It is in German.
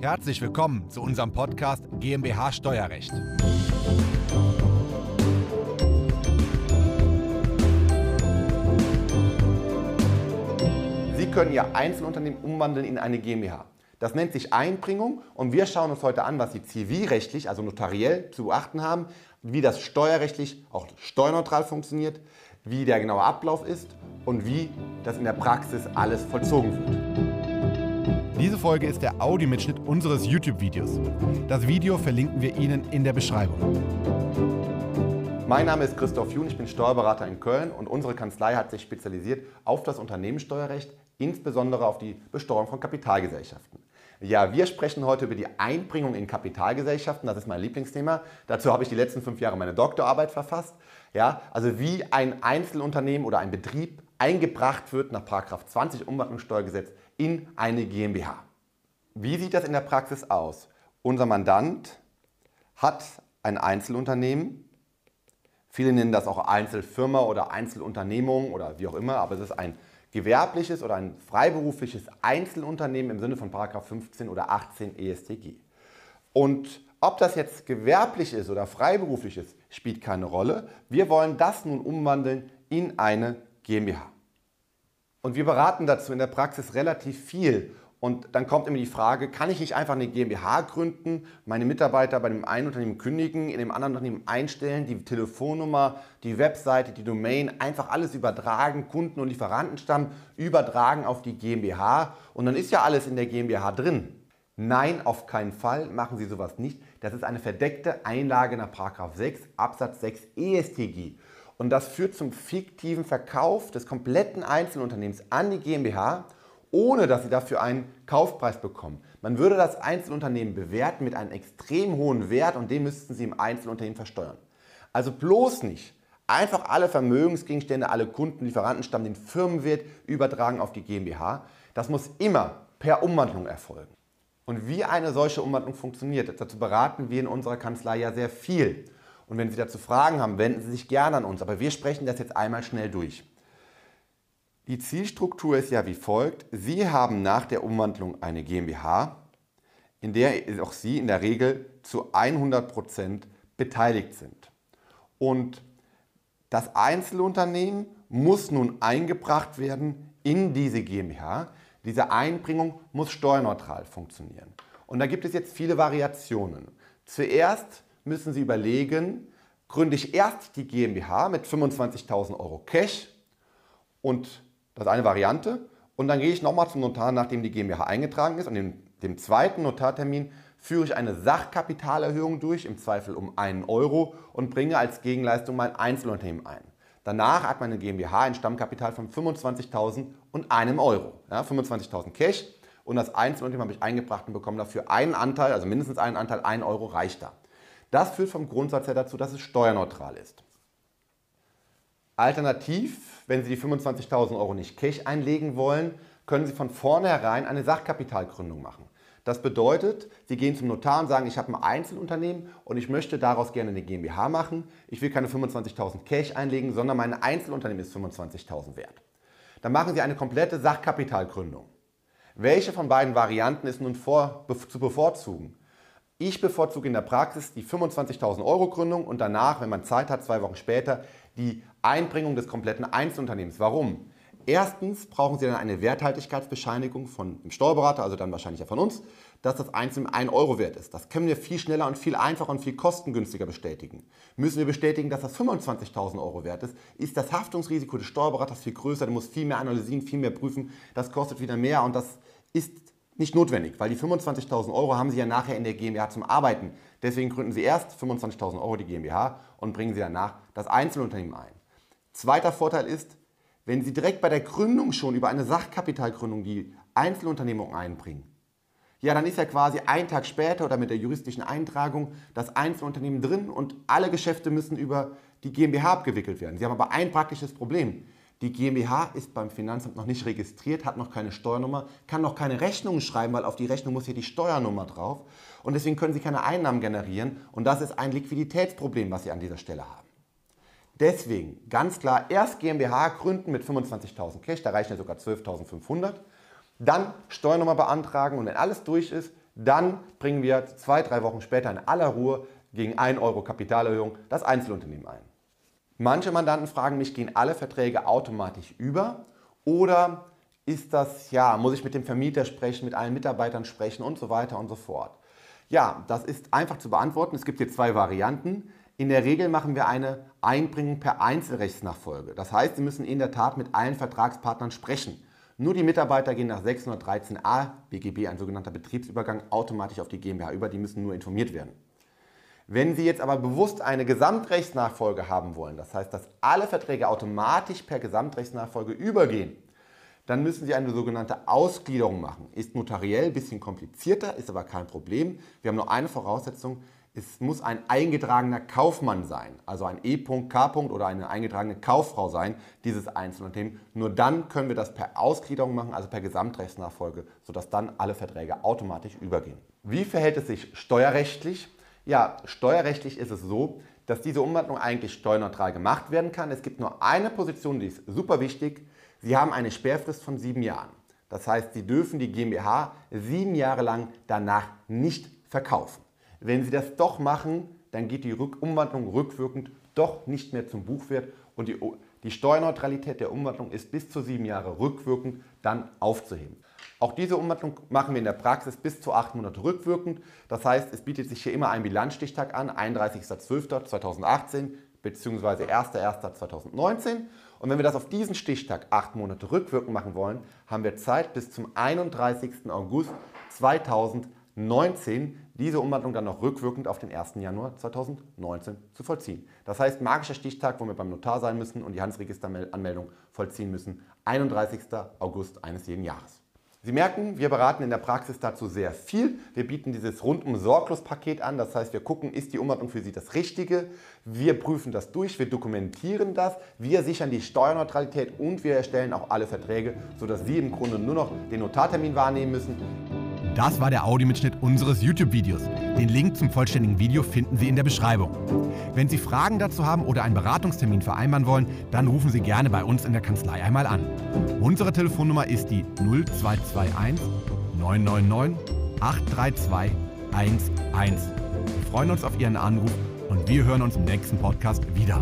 Herzlich willkommen zu unserem Podcast GmbH Steuerrecht. Sie können Ihr Einzelunternehmen umwandeln in eine GmbH. Das nennt sich Einbringung und wir schauen uns heute an, was Sie zivilrechtlich, also notariell zu beachten haben, wie das steuerrechtlich auch steuerneutral funktioniert, wie der genaue Ablauf ist und wie das in der Praxis alles vollzogen wird. Diese Folge ist der Audiomitschnitt unseres YouTube-Videos. Das Video verlinken wir Ihnen in der Beschreibung. Mein Name ist Christoph Jun, ich bin Steuerberater in Köln und unsere Kanzlei hat sich spezialisiert auf das Unternehmenssteuerrecht, insbesondere auf die Besteuerung von Kapitalgesellschaften. Ja, wir sprechen heute über die Einbringung in Kapitalgesellschaften. Das ist mein Lieblingsthema. Dazu habe ich die letzten fünf Jahre meine Doktorarbeit verfasst. Ja, also wie ein Einzelunternehmen oder ein Betrieb eingebracht wird nach 20 Umwandlungssteuergesetz in eine GmbH. Wie sieht das in der Praxis aus? Unser Mandant hat ein Einzelunternehmen. Viele nennen das auch Einzelfirma oder Einzelunternehmung oder wie auch immer, aber es ist ein gewerbliches oder ein freiberufliches Einzelunternehmen im Sinne von 15 oder 18 ESTG. Und ob das jetzt gewerblich ist oder freiberuflich ist, spielt keine Rolle. Wir wollen das nun umwandeln in eine GmbH. Und wir beraten dazu in der Praxis relativ viel und dann kommt immer die Frage, kann ich nicht einfach eine GmbH gründen, meine Mitarbeiter bei dem einen Unternehmen kündigen, in dem anderen Unternehmen einstellen, die Telefonnummer, die Webseite, die Domain, einfach alles übertragen, Kunden- und Lieferantenstamm übertragen auf die GmbH und dann ist ja alles in der GmbH drin. Nein, auf keinen Fall machen Sie sowas nicht. Das ist eine verdeckte Einlage nach 6 Absatz 6 ESTG. Und das führt zum fiktiven Verkauf des kompletten Einzelunternehmens an die GmbH ohne dass sie dafür einen Kaufpreis bekommen. Man würde das Einzelunternehmen bewerten mit einem extrem hohen Wert und den müssten sie im Einzelunternehmen versteuern. Also bloß nicht einfach alle Vermögensgegenstände, alle Kunden, Lieferantenstamm, den Firmenwert übertragen auf die GmbH. Das muss immer per Umwandlung erfolgen. Und wie eine solche Umwandlung funktioniert, dazu beraten wir in unserer Kanzlei ja sehr viel. Und wenn Sie dazu Fragen haben, wenden Sie sich gerne an uns. Aber wir sprechen das jetzt einmal schnell durch. Die Zielstruktur ist ja wie folgt. Sie haben nach der Umwandlung eine GmbH, in der auch Sie in der Regel zu 100% beteiligt sind. Und das Einzelunternehmen muss nun eingebracht werden in diese GmbH. Diese Einbringung muss steuerneutral funktionieren. Und da gibt es jetzt viele Variationen. Zuerst müssen Sie überlegen, gründe ich erst die GmbH mit 25.000 Euro Cash und das ist eine Variante. Und dann gehe ich nochmal zum Notar, nachdem die GmbH eingetragen ist. Und in dem zweiten Notartermin führe ich eine Sachkapitalerhöhung durch, im Zweifel um einen Euro, und bringe als Gegenleistung mein Einzelunternehmen ein. Danach hat meine GmbH ein Stammkapital von 25.000 und einem Euro. Ja, 25.000 Cash und das Einzelunternehmen habe ich eingebracht und bekomme dafür einen Anteil, also mindestens einen Anteil, 1 Euro reicht da. Das führt vom Grundsatz her dazu, dass es steuerneutral ist. Alternativ, wenn Sie die 25.000 Euro nicht Cash einlegen wollen, können Sie von vornherein eine Sachkapitalgründung machen. Das bedeutet, Sie gehen zum Notar und sagen, ich habe ein Einzelunternehmen und ich möchte daraus gerne eine GmbH machen. Ich will keine 25.000 Cash einlegen, sondern mein Einzelunternehmen ist 25.000 wert. Dann machen Sie eine komplette Sachkapitalgründung. Welche von beiden Varianten ist nun vor, zu bevorzugen? Ich bevorzuge in der Praxis die 25.000 Euro Gründung und danach, wenn man Zeit hat, zwei Wochen später, die Einbringung des kompletten Einzelunternehmens. Warum? Erstens brauchen Sie dann eine Werthaltigkeitsbescheinigung von dem Steuerberater, also dann wahrscheinlich ja von uns, dass das Einzelne 1 Euro wert ist. Das können wir viel schneller und viel einfacher und viel kostengünstiger bestätigen. Müssen wir bestätigen, dass das 25.000 Euro wert ist, ist das Haftungsrisiko des Steuerberaters viel größer, der muss viel mehr analysieren, viel mehr prüfen, das kostet wieder mehr und das ist nicht notwendig, weil die 25.000 Euro haben Sie ja nachher in der GmbH zum Arbeiten. Deswegen gründen Sie erst 25.000 Euro die GmbH und bringen Sie danach das Einzelunternehmen ein. Zweiter Vorteil ist, wenn Sie direkt bei der Gründung schon über eine Sachkapitalgründung die Einzelunternehmung einbringen, ja, dann ist ja quasi ein Tag später oder mit der juristischen Eintragung das Einzelunternehmen drin und alle Geschäfte müssen über die GmbH abgewickelt werden. Sie haben aber ein praktisches Problem. Die GmbH ist beim Finanzamt noch nicht registriert, hat noch keine Steuernummer, kann noch keine Rechnungen schreiben, weil auf die Rechnung muss hier die Steuernummer drauf. Und deswegen können Sie keine Einnahmen generieren. Und das ist ein Liquiditätsproblem, was Sie an dieser Stelle haben. Deswegen ganz klar erst GmbH gründen mit 25.000 Cash, da reichen ja sogar 12.500. Dann Steuernummer beantragen und wenn alles durch ist, Dann bringen wir zwei, drei Wochen später in aller Ruhe gegen 1 Euro Kapitalerhöhung das Einzelunternehmen ein. Manche Mandanten fragen mich, gehen alle Verträge automatisch über oder ist das, ja, muss ich mit dem Vermieter sprechen, mit allen Mitarbeitern sprechen und so weiter und so fort. Ja, das ist einfach zu beantworten. Es gibt hier zwei Varianten. In der Regel machen wir eine Einbringung per Einzelrechtsnachfolge. Das heißt, Sie müssen in der Tat mit allen Vertragspartnern sprechen. Nur die Mitarbeiter gehen nach 613a BGB, ein sogenannter Betriebsübergang, automatisch auf die GmbH über. Die müssen nur informiert werden. Wenn Sie jetzt aber bewusst eine Gesamtrechtsnachfolge haben wollen, das heißt, dass alle Verträge automatisch per Gesamtrechtsnachfolge übergehen, dann müssen Sie eine sogenannte Ausgliederung machen. Ist notariell ein bisschen komplizierter, ist aber kein Problem. Wir haben nur eine Voraussetzung, es muss ein eingetragener Kaufmann sein, also ein E.K. oder eine eingetragene Kauffrau sein, dieses Einzelunternehmen. Nur dann können wir das per Ausgliederung machen, also per Gesamtrechtsnachfolge, sodass dann alle Verträge automatisch übergehen. Wie verhält es sich steuerrechtlich? Ja, steuerrechtlich ist es so, dass diese Umwandlung eigentlich steuerneutral gemacht werden kann. Es gibt nur eine Position, die ist super wichtig. Sie haben eine Sperrfrist von sieben Jahren. Das heißt, Sie dürfen die GmbH sieben Jahre lang danach nicht verkaufen. Wenn Sie das doch machen, dann geht die Umwandlung rückwirkend doch nicht mehr zum Buchwert und die, die Steuerneutralität der Umwandlung ist bis zu sieben Jahre rückwirkend dann aufzuheben. Auch diese Umwandlung machen wir in der Praxis bis zu acht Monate rückwirkend. Das heißt, es bietet sich hier immer ein Bilanzstichtag an, 31.12.2018 bzw. 1.1.2019. Und wenn wir das auf diesen Stichtag acht Monate rückwirkend machen wollen, haben wir Zeit bis zum 31. August 2019, diese Umwandlung dann noch rückwirkend auf den 1. Januar 2019 zu vollziehen. Das heißt, magischer Stichtag, wo wir beim Notar sein müssen und die Handelsregisteranmeldung vollziehen müssen, 31. August eines jeden Jahres. Sie merken, wir beraten in der Praxis dazu sehr viel. Wir bieten dieses rundum sorglos Paket an. Das heißt, wir gucken, ist die Umwandlung für Sie das Richtige? Wir prüfen das durch, wir dokumentieren das, wir sichern die Steuerneutralität und wir erstellen auch alle Verträge, sodass Sie im Grunde nur noch den Notartermin wahrnehmen müssen. Das war der Audiomitschnitt unseres YouTube-Videos. Den Link zum vollständigen Video finden Sie in der Beschreibung. Wenn Sie Fragen dazu haben oder einen Beratungstermin vereinbaren wollen, dann rufen Sie gerne bei uns in der Kanzlei einmal an. Unsere Telefonnummer ist die 0221 999 832 11. Wir freuen uns auf Ihren Anruf und wir hören uns im nächsten Podcast wieder.